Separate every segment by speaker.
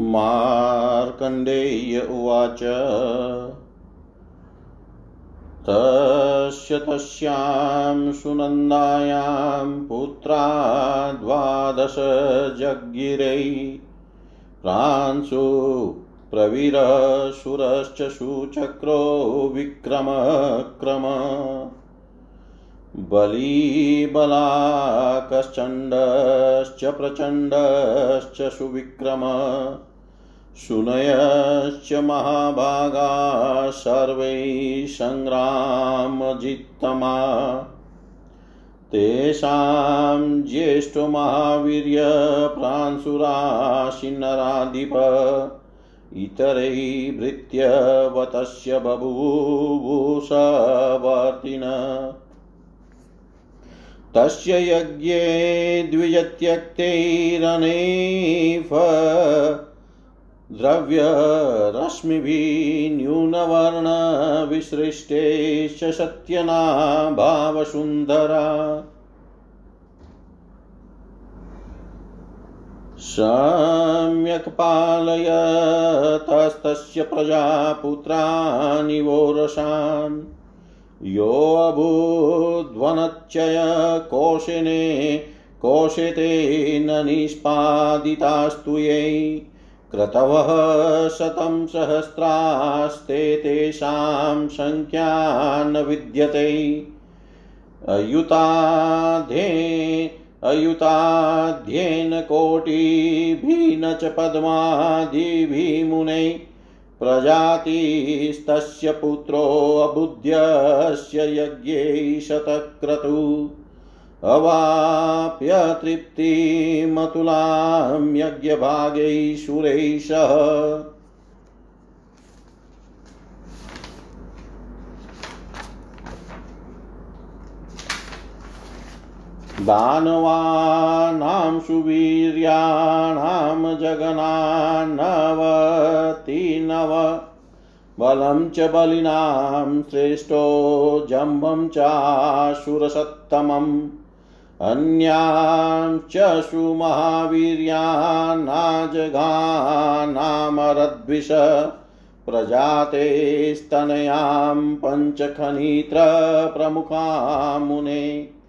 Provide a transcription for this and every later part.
Speaker 1: मार्कण्डेय उवाच। तस्य तस्यां सुनन्दायां पुत्रा द्वादश जग्गिरै। प्रांशु प्रवीरशुरश्च सुचक्रो विक्रमक्रम। बलीबलाकश्चण्डश्च प्रचण्डश्च सुविक्रम शुनयश्च महाभागा सर्वैः सङ्ग्रामजित्तमा तेषां ज्येष्ठो महावीर्यप्रांशुराशिनराधिप इतरैः भृत्यवतस्य बभूवुषवर्तिन। तस्य यज्ञे द्विजत्यक्तैरनेफ द्रव्यरश्मिभिः सम्यक् पालयतस्तस्य प्रजापुत्रानि वोरसान् योऽभूद्वनच्चय कोशिने, कोशिते न निष्पादितास्तु यै। क्रतवः शतं सहस्रास्ते तेषां संख्या न विद्यते। अयुताधे अयुताध्येन कोटिभिः न च पद्मादिभिः मुनै। प्रजातिस्तस्य पुत्रोऽबुध्यस्य यज्ञै शतक्रतु। अवाप्य तृप्तिमतुलां यज्ञभागैः सुरैः सह। दानवानां सुवीर्याणां जगनान्नवति नव। बलं च बलिनां श्रेष्ठो जम्बं चाशुरसत्तमम् अन्यां च सुमहावीर्यान्नाजघानामरद्विष प्रजाते स्तनयां पञ्चखनित्रप्रमुखा मुने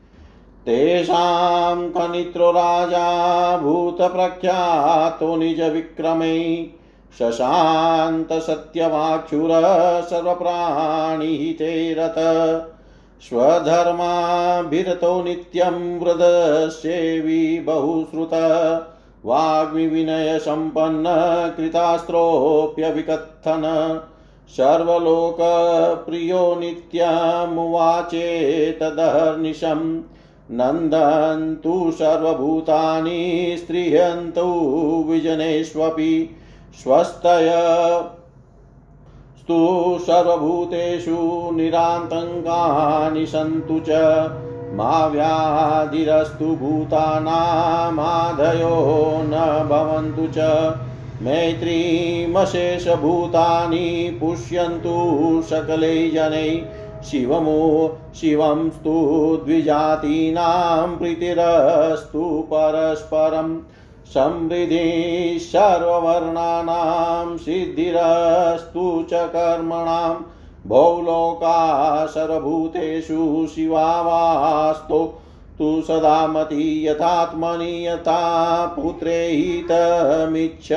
Speaker 1: तेषां खनित्रो राजा भूतप्रख्यातो निजविक्रमै शशान्तसत्यवाक्षुर सर्वप्राणिहिते रत। स्वधर्माभिरतो नित्यं वृदसेवी बहुश्रुत। वाग्विविनयसम्पन्न कृतास्त्रोऽप्यविकथन सर्वलोकप्रियो नित्यमुवाचेतदहर्निशम्। नन्दन्तु सर्वभूतानि स्त्रियन्तु विजनेष्वपि स्वस्तय। स्तु सर्वभूतेषु निरातङ्कानि सन्तु च मा व्याधिरस्तु भूतानामादयो न भवन्तु च। मैत्रीमशेषभूतानि पुष्यन्तु सकलै जनैः शिवमो शिवं स्तु द्विजातीनां प्रीतिरस्तु परस्परम् समृद्धिः सर्ववर्णानां सिद्धिरस्तु च कर्मणां भौलोका सर्वभूतेषु शिवावास्तो तु सदा मति यथात्मनि यथा पुत्रे हितमिच्छ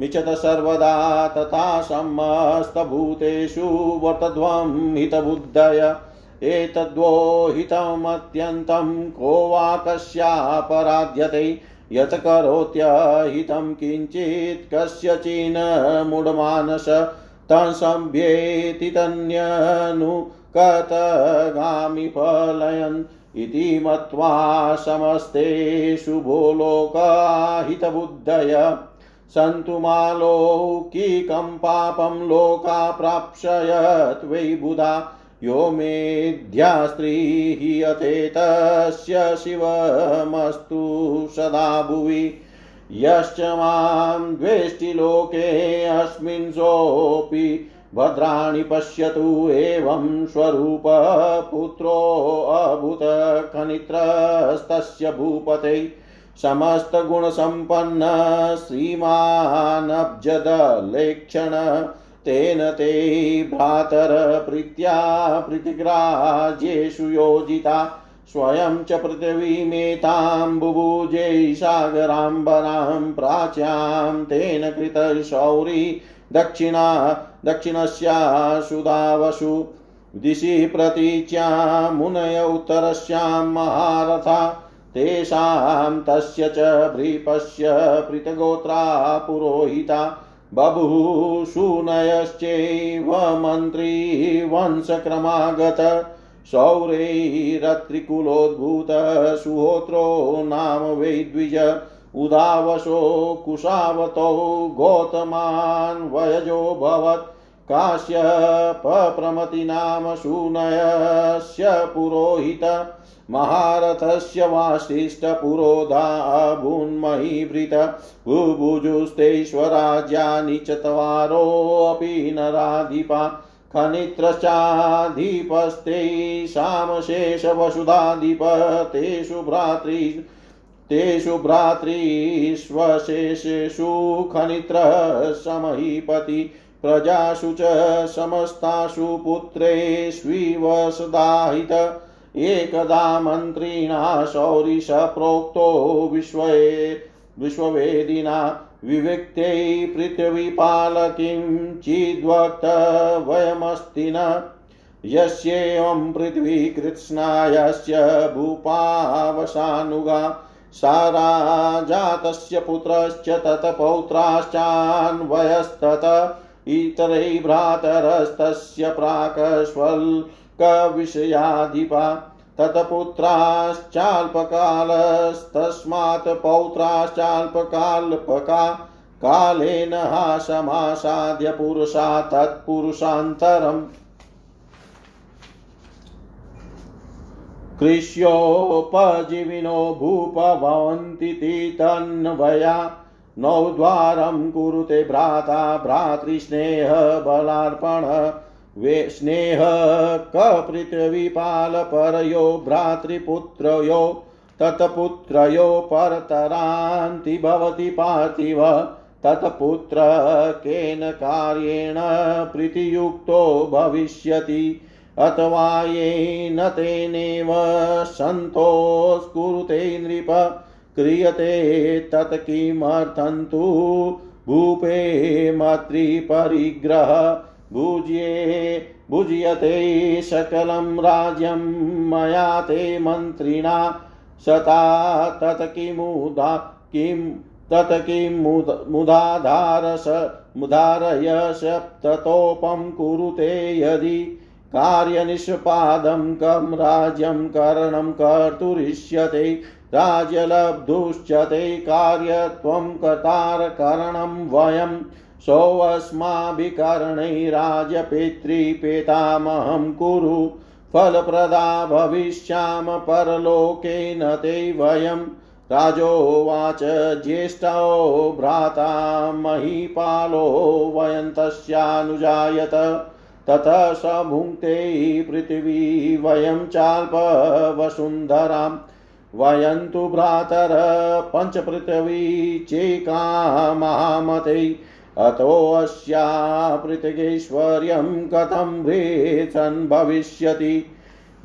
Speaker 1: मिच्छत सर्वदा तथा समस्तभूतेषु वर्तध्वं हितबुद्धय। एतद्वो हितमत्यन्तं को वा कस्यापराध्यते? यत् करोत्यहितं किञ्चित् कस्यचिन् मूढमानस तंसभ्येति तन्यनुकतगामि पलयन् इति मत्वा समस्तेषु भो लोकाहितबुद्धय सन्तु मालौकिकं पापं लोका प्राप्स्यत् वै बुधा। यो मेध्या स्त्रीः यथेतस्य शिवमस्तु सदा भुवि। यश्च माँ द्वेष्टि लोकेऽस्मिन् सोऽपि भद्राणि पश्यतु एवं स्वरूपपुत्रोऽभूत खनित्रस्तस्य भूपते। समस्तगुणसम्पन्न श्रीमानब्जदलेक्षण तेन ते भ्रातरप्रीत्या प्रीतिग्राह्येषु योजिता। स्वयं च पृथिवीमेतां बुभुजे सागराम्बरां प्राच्यां तेन कृतशौरी दक्षिणा दक्षिणस्यासुधावसु दिशि प्रतीच्या मुनय उत्तरस्यां महारथा तेषां तस्य च भ्रीपस्य पृतगोत्रा पुरोहिता बभुः शूनयश्चैव मन्त्री वंशक्रमागत सौरैरत्रिकुलोद्भूत सुहोत्रो नाम वै द्विज उदावशो कुशावतौ गौतमान् वयजोऽभवत् काश्यपप्रमति नाम शूनयस्य पुरोहित महारथस्य वासिष्ठपुरोधाभून्महीभृत बुभुजुस्तेष्वराज्यानि चत्वारोऽपि नराधिपा खनित्रश्चाधिपस्ते सामशेषवसुधाधिप तेषु भ्रातृ तेषु भ्रातृष्वशेषेषु खनित्रः समहीपति प्रजासु च समस्तासु पुत्रेष्विवसदाहित एकदा मन्त्रिणा शौरिशप्रोक्तो विश्वे विश्ववेदिना विविक्त्यै पृथिवीपालकिं चिद्वक्तवयमस्ति न। यस्येवं पृथ्वी कृत्स्ना यस्य भूपावसानुगा सा राजातस्य पुत्रश्च ततपौत्राश्चान्वयस्तत। इतरै भ्रातरस्तस्य प्राक्ष्वल्कविषयाधिपा तत्पुत्राश्चाल्पकालस्तस्मात् पौत्राश्चाल्पकाल्पका कालेन हा पुरुषा तत्पुरुषान्तरम्। कृष्योपजीविनो भूपभवन्तीति तन्वया नौद्वारं कुरुते भ्राता भ्रातृस्नेहबलार्पण वे स्नेह कपृथिवीपालपरयो भ्रातृपुत्रयो तत्पुत्रयो परतरान्ति भवति पार्थिव तत्पुत्र केन कार्येण प्रीतियुक्तो भविष्यति अथवा येन तेनेव सन्तोषकुरुते नृप क्रियते तत् किमर्थन्तु? भूपे मातृपरिग्रह, भुज्ये, भुज्यते सकलं राज्यं, मया ते मन्त्रिणा। सता तत् किमुदा, किं, तत् किं मुदाधारस, मुदारयशप्ततोपं कुरुते यदि कार्यनिष्पादं कं राज्यं करणं कर्तुरिष्यते। राज्यलब्धुश्च ते कार्यत्वं कर्तारकरणं वयं सोऽस्माभिकरणैराजपितृपेतामहं कुरु। फलप्रदा भविष्याम परलोके न ते वयं। राजोवाच ज्येष्ठो भ्राता महीपालो वयं तस्यानुजायत। ततः स भुङ्क्ते पृथिवी वयं चाल्पवसुन्धराम्। वयं तु भ्रातर पञ्चपृथिवी चेकामामते। अतोऽस्या पृथिगैश्वर्यं कथं भृशन् भविष्यति।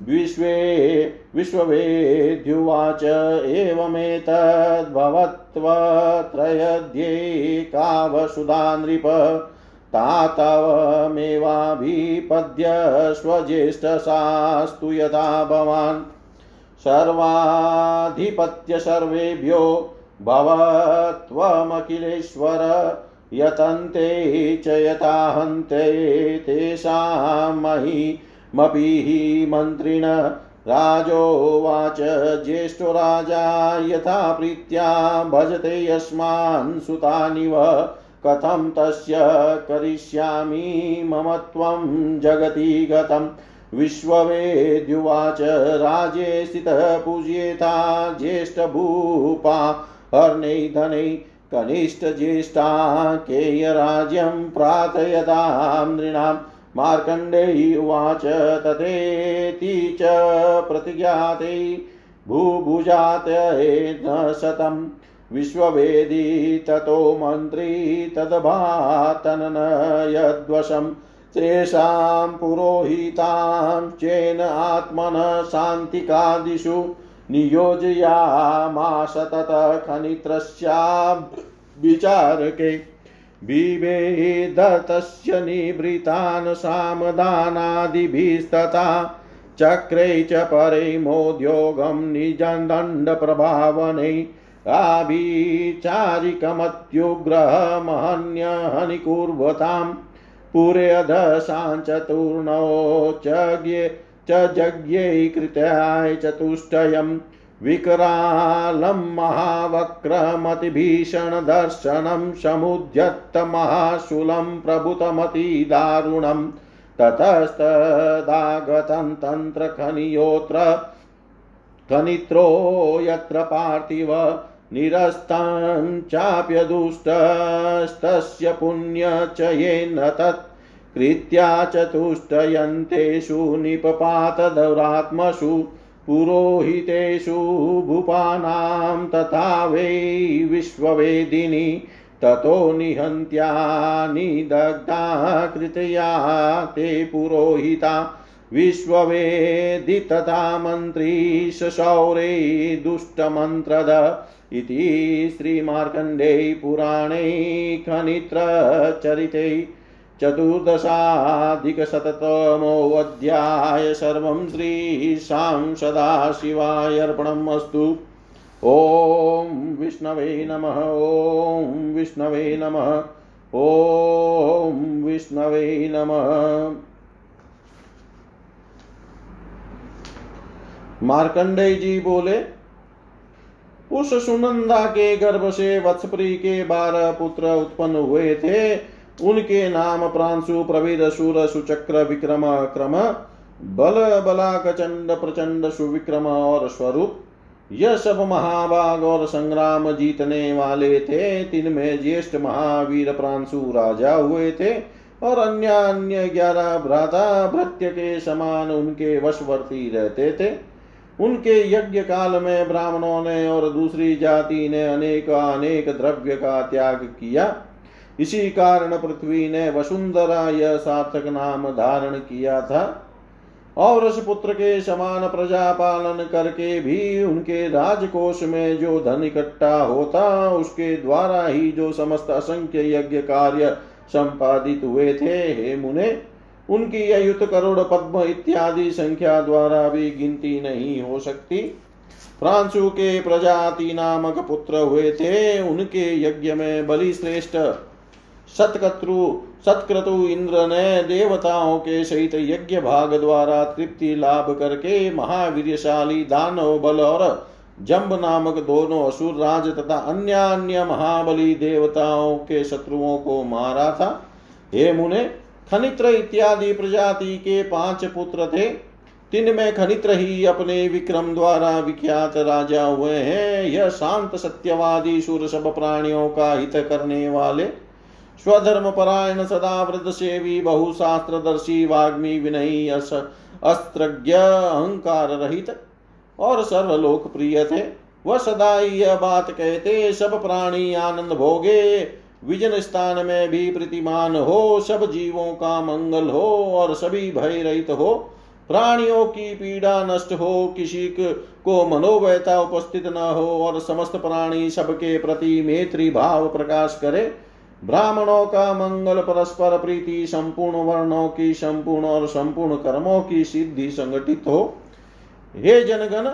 Speaker 1: विश्वे विश्ववेद्युवाच एवमेतद्भवत्वत्रयद्ये नृप तातवमेवाभिपद्य स्वज्येष्ठशास्तु यथा भवान्। सर्वाधिपत्य सर्वेभ्यो भवत्वमखिलेश्वर, यतन्ते च यथाहन्ते तेषामहिमपि मन्त्रिण राजोवाच ज्येष्ठो राजा यथा प्रीत्या भजते यस्मान् सुतानिव। कथं तस्य करिष्यामि मम त्वं जगति गतम्। विश्ववेद्युवाच राजे स्थितः पूज्येता ज्येष्ठभूपा, हर्णै धनै कनिष्ठज्येष्ठा केयराज्यं प्रार्थयतां नृणां, मार्कण्डेय उवाच तथेति च प्रतिज्ञाते भूभुजातयेन शतम्। विश्ववेदी ततो मन्त्री तद्भातनन यद्वशम् तेषां पुरोहितां चेन आत्मनः शान्तिकादिषु नियोजयामास ततः खनित्रस्या विचारके। विभेदतस्य निवृतान् सामदानादिभिस्तथा चक्रे च परैमोद्योगं निजदण्डप्रभावने आभिचारिकमत्युग्रहमहन्यहनिकुर्वताम् पुरेऽधशाञ्चतुर्णो च जज्ञै कृत्याय चतुष्टयम् विकरालं महावक्रमतिभीषणदर्शनं समुद्यत्तमहाशूलं प्रभुतमतिदारुणम् ततस्तदागतं तन्त्रखनियोऽत्र खनित्रो यत्र पार्थिव निरस्तं चाप्यदुष्टस्तस्य पुण्यचयेन तत् कृत्या चतुष्टयन्तेषु निपपातदौरात्मसु पुरोहितेषु भूपानां तथा वै विश्ववेदिनी ततो निहन्त्यानि दग्धा कृतया ते पुरोहिता विश्ववेदि तथा मन्त्री सशौरे दुष्टमन्त्रद इति श्रीमार्कण्डे पुराणे खनित्रचरिते चतुर्दशाधिकशततमोऽध्याय सर्वं श्रीशां सदाशिवाय अर्पणम् अस्तु ॐ विष्णवे नमः, ॐ विष्णवे नमः, ॐ विष्णवे नमः। मार्कंडेय जी बोले उस सुनंदा के गर्भ से वत्सप्री के बारह पुत्र उत्पन्न हुए थे। उनके नाम प्रांशु प्रवीर सूर, सुचक्र, विक्रम, क्रम, बल बलाक चंड प्रचंड, सुविक्रम और स्वरूप। यह सब महाभाग और संग्राम जीतने वाले थे। तिनमें ज्येष्ठ महावीर प्रांशु राजा हुए थे और अन्य अन्य ग्यारह भ्राता भृत्य के समान उनके वशवर्ती रहते थे। उनके यज्ञ काल में ब्राह्मणों ने और दूसरी जाति ने अनेक अनेक द्रव्य का त्याग किया। इसी कारण पृथ्वी ने वसुंधरा यह सार्थक नाम धारण किया था और उस पुत्र के समान प्रजा पालन करके भी उनके राजकोष में जो धन इकट्ठा होता, उसके द्वारा ही जो समस्त असंख्य यज्ञ कार्य संपादित हुए थे, हे मुने उनकी अयुत करोड़ पद्म इत्यादि संख्या द्वारा भी गिनती नहीं हो सकती। फ्रांसु के प्रजाति नामक पुत्र हुए थे। उनके यज्ञ में बलि श्रेष्ठ सतकत्रु, सत्क्रतु इंद्र ने देवताओं के सहित यज्ञ भाग द्वारा तृप्ति लाभ करके महावीरशाली दानव बल और जम्ब नामक दोनों असुर राज तथा अन्य अन्य महाबली देवताओं के शत्रुओं को मारा था। हे मुने खनित्र इत्यादि प्रजाति के पाँच पुत्र थे। तीन में खनित्र ही अपने विक्रम द्वारा विख्यात राजा हुए हैं। यह शांत, सत्यवादी, सुर सब प्राणियों का हित करने वाले स्वधर्म परायण, सदा वृद्ध सेवी बहुशास्त्रदर्शी, वाग्मी, विनयी अस्त्रज्ञ, अहंकार रहित और सर्वलोक प्रिय थे। वह सदा यह बात कहते, सब प्राणी आनंद भोगे। विजन स्थान में भी प्रतिमान हो, सब जीवों का मंगल हो और सभी भय रहित हो। प्राणियों की पीड़ा नष्ट हो, किसी को मनोव्यता उपस्थित न हो और समस्त प्राणी सबके प्रति मैत्री भाव प्रकाश करे। ब्राह्मणों का मंगल परस्पर प्रीति, संपूर्ण वर्णों की संपूर्ण और संपूर्ण कर्मों की सिद्धि संगठित हो। हे जनगण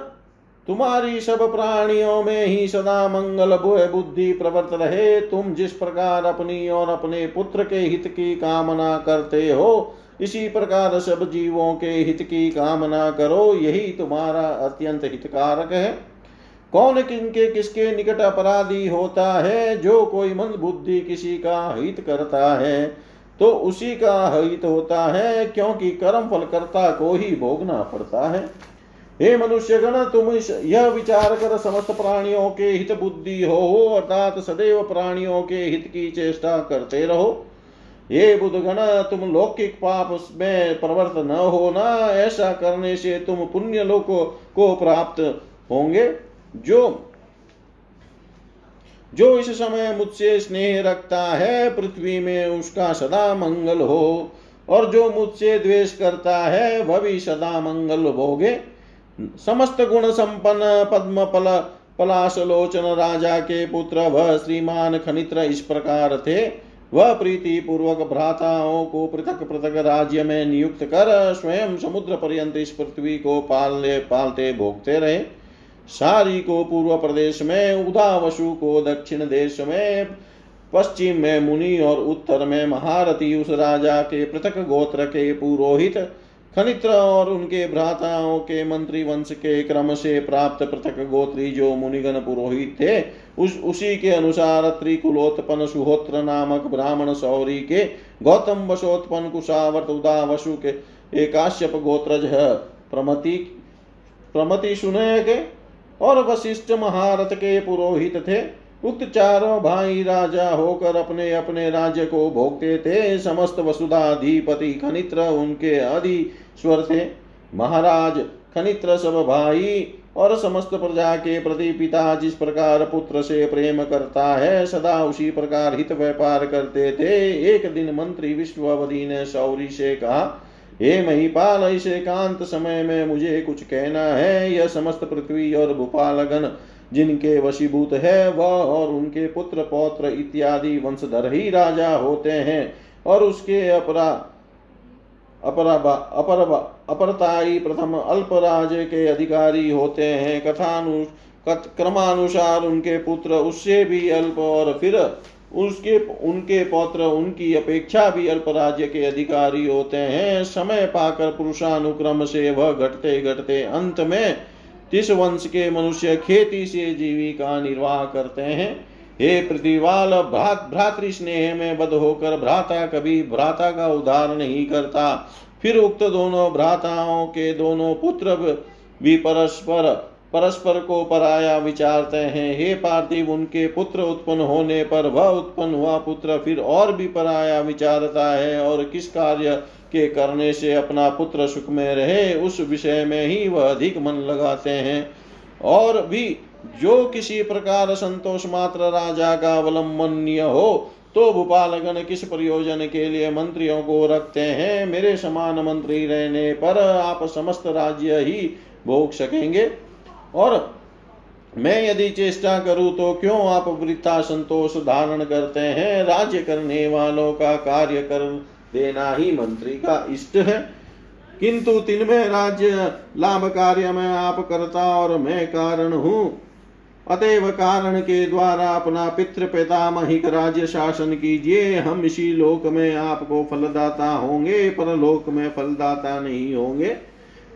Speaker 1: तुम्हारी सब प्राणियों में ही सदा मंगल बुद्धि प्रवर्त रहे। तुम जिस प्रकार अपनी और अपने पुत्र के हित की कामना करते हो, इसी प्रकार सब जीवों के हित की कामना करो। यही तुम्हारा अत्यंत हितकारक है। कौन किनके, किसके निकट अपराधी होता है? जो कोई मंद बुद्धि किसी का हित करता है तो उसी का हित होता है, क्योंकि कर्म फल करता को ही भोगना पड़ता है। हे मनुष्य गण तुम यह विचार कर समस्त प्राणियों के हित बुद्धि हो, अर्थात सदैव प्राणियों के हित की चेष्टा करते रहो। ये बुधगण तुम लौकिक पाप में प्रवर्त न होना, ऐसा करने से तुम पुण्य लोक को प्राप्त होंगे। जो जो इस समय मुझसे स्नेह रखता है, पृथ्वी में उसका सदा मंगल हो, और जो मुझसे द्वेष करता है, वह भी सदा मंगल भोगे। समस्त गुण संपन्न पद्म पल, पलाशलोचन राजा के पुत्र वह श्रीमान खनित्र इस प्रकार थे। वह प्रीति पूर्वक भ्राताओं को पृथक पृथक राज्य में नियुक्त कर स्वयं समुद्र पर्यंत इस पृथ्वी को पालने, पालते, भोगते रहे। सारी को पूर्व प्रदेश में, उदावसु को दक्षिण देश में, पश्चिम में मुनि और उत्तर में महारथी उस राजा के पृथक गोत्र के पुरोहित खनित्र और उनके भ्राताओं के मंत्री वंश के क्रम से प्राप्त पृथक गोत्री जो मुनिगण पुरोहित थे, उस, उसी के अनुसार त्रिकुलोत्पन्न सुहोत्र नामक ब्राह्मण सौरी के, गौतम वशोत्पन्न कुशावर्त उदा वसु के एकाश्यप गोत्रज है, प्रमति प्रमति सुने के और वशिष्ठ महारथ के पुरोहित थे। उक्त चारों भाई राजा होकर अपने अपने राज्य को भोगते थे। समस्त वसुधाधिपति खनित्र उनके आदि स्वर थे। महाराज, खनित्र सब भाई और समस्त प्रजा के प्रति पिता जिस प्रकार पुत्र से प्रेम करता है, सदा उसी प्रकार हित व्यापार करते थे। एक दिन मंत्री विश्ववदी ने सौरी से कहा, हे महिपाल, इस एकांत समय में मुझे कुछ कहना है। यह समस्त पृथ्वी और भूपालगन जिनके वशीभूत है वह और उनके पुत्र, पौत्र इत्यादि वंशधर ही राजा होते हैं और उसके अपरा अपरबा अपरताई प्रथम अल्पराज के अधिकारी होते हैं। कथानु क्रमानुसार उनके पुत्र उससे भी अल्प और फिर उसके, उनके पौत्र उनकी अपेक्षा भी अल्प राज्य के अधिकारी होते हैं। समय पाकर पुरुषानुक्रम से वह घटते घटते अंत में तिस वंश के मनुष्य खेती से जीविका निर्वाह करते हैं। हे प्रतिवाल भ्रात भ्रातृ स्नेह में बद होकर भ्राता कभी भ्राता का उद्धार नहीं करता। फिर उक्त दोनों भ्राताओं के दोनों पुत्र भी परस्पर परस्पर को पराया विचारते हैं। हे पार्थिव, उनके पुत्र उत्पन्न होने पर वह उत्पन्न हुआ पुत्र फिर और भी पराया विचारता है और किस कार्य के करने से अपना पुत्र सुख में रहे, उस विषय में ही वह अधिक मन लगाते हैं। और भी जो किसी प्रकार संतोष मात्र राजा का अवलंबनीय हो तो भूपालगण किस प्रयोजन के लिए मंत्रियों को रखते हैं? मेरे समान मंत्री रहने पर आप समस्त राज्य ही भोग सकेंगे। और मैं यदि चेष्टा करूँ तो क्यों आप वृत्ता संतोष धारण करते हैं? राज्य करने वालों का कार्य कर देना ही मंत्री का इष्ट है। किंतु तिनमें राज्य लाभ कार्य में आप करता और मैं कारण हूँ। अतएव कारण के द्वारा अपना पितृ पितामहिक राज्य शासन कीजिए। हम इसी लोक में आपको फलदाता होंगे पर लोक में फलदाता नहीं होंगे।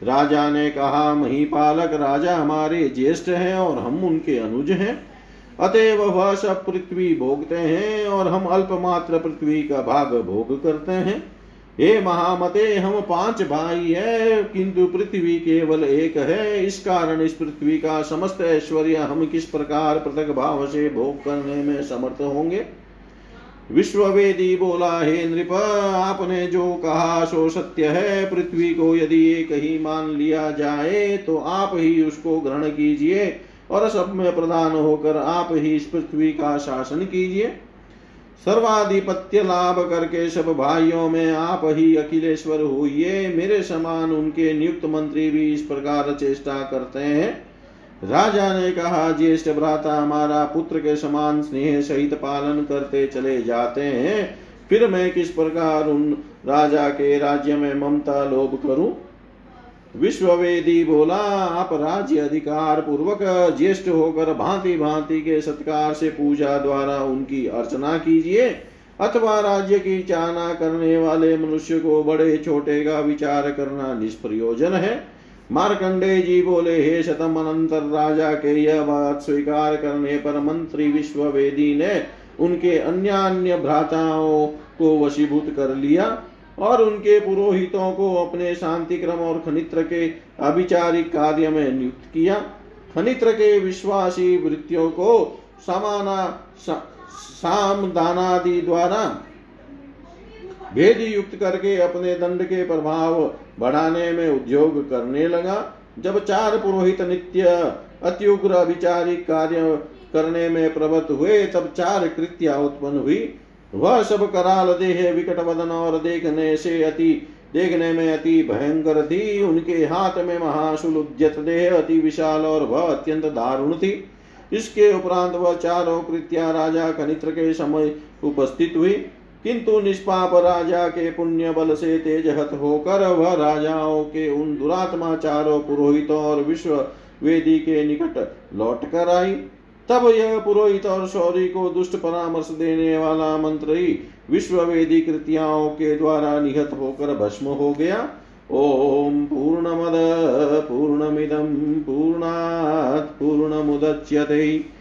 Speaker 1: राजा ने कहा, महीपालक राजा हमारे ज्येष्ठ हैं और हम उनके अनुज हैं। अतएव वह सब पृथ्वी भोगते हैं और हम अल्पमात्र पृथ्वी का भाग भोग करते हैं। हे महामते, हम पाँच भाई है, किंतु पृथ्वी केवल एक है। इस कारण इस पृथ्वी का समस्त ऐश्वर्य हम किस प्रकार पृथक भाव से भोग करने में समर्थ होंगे? विश्ववेदी बोला, हे नृप, आपने जो कहा, सो सत्य है। पृथ्वी को यदि एक ही मान लिया जाए तो आप ही उसको ग्रहण कीजिए और सब में प्रदान होकर आप ही इस पृथ्वी का शासन कीजिए। सर्वाधिपत्य लाभ करके सब भाइयों में आप ही अखिलेश्वर हुए मेरे समान उनके नियुक्त मंत्री भी इस प्रकार चेष्टा करते हैं। राजा ने कहा, ज्येष्ठ भ्राता हमारा पुत्र के समान स्नेह सहित पालन करते चले जाते हैं। फिर मैं किस प्रकार उन राजा के राज्य में ममता लोभ करूँ? विश्ववेदी बोला, आप राज्य अधिकार पूर्वक ज्येष्ठ होकर भांति भांति के सत्कार से पूजा द्वारा उनकी अर्चना कीजिए, अथवा राज्य की चाहना करने वाले मनुष्य को बड़े छोटे का विचार करना निष्प्रयोजन है। मार्कंडे जी बोले, हे शतम अनंतर राजा के यह बात स्वीकार करने पर मंत्री विश्ववेदी ने उनके अन्य अन्य भ्राताओं को वशीभूत कर लिया और उनके पुरोहितों को अपने शांति क्रम और खनित्र के अभिचारिक कार्य में नियुक्त किया। खनित्र के विश्वासी वृत्तियों को समाना साम दानादि द्वारा भेद युक्त करके अपने दंड के प्रभाव बढ़ाने में उद्योग करने लगा। जब चार पुरोहित नित्य अत्युग्र अभिचारिक कार्य करने में प्रवृत्त हुए, तब चार कृत्या उत्पन्न हुई। वह सब कराल देह, विकट वदन और देखने से अति, देखने में अति भयंकर थी। उनके हाथ में महाशुल उद्यत देह अति विशाल और वह अत्यंत दारुण थी। इसके उपरांत वह चारों कृत्या राजा कनित्र के समय उपस्थित हुई। किंतु निष्पाप राजा के पुण्य बल से तेजहत होकर वह राजाओं के उन दुरात्मा चारों पुरोहितों और विश्व वेदी के निकट लौट कर आई। तब यह पुरोहित और शौरी को दुष्ट परामर्श देने वाला मंत्र ही विश्व वेदी कृतियाओं के द्वारा निहत होकर भस्म हो गया। ओम पूर्ण मद पूर्णमद, पूर्णमिदं, पूर्णात् पूर्णमुदच्यते।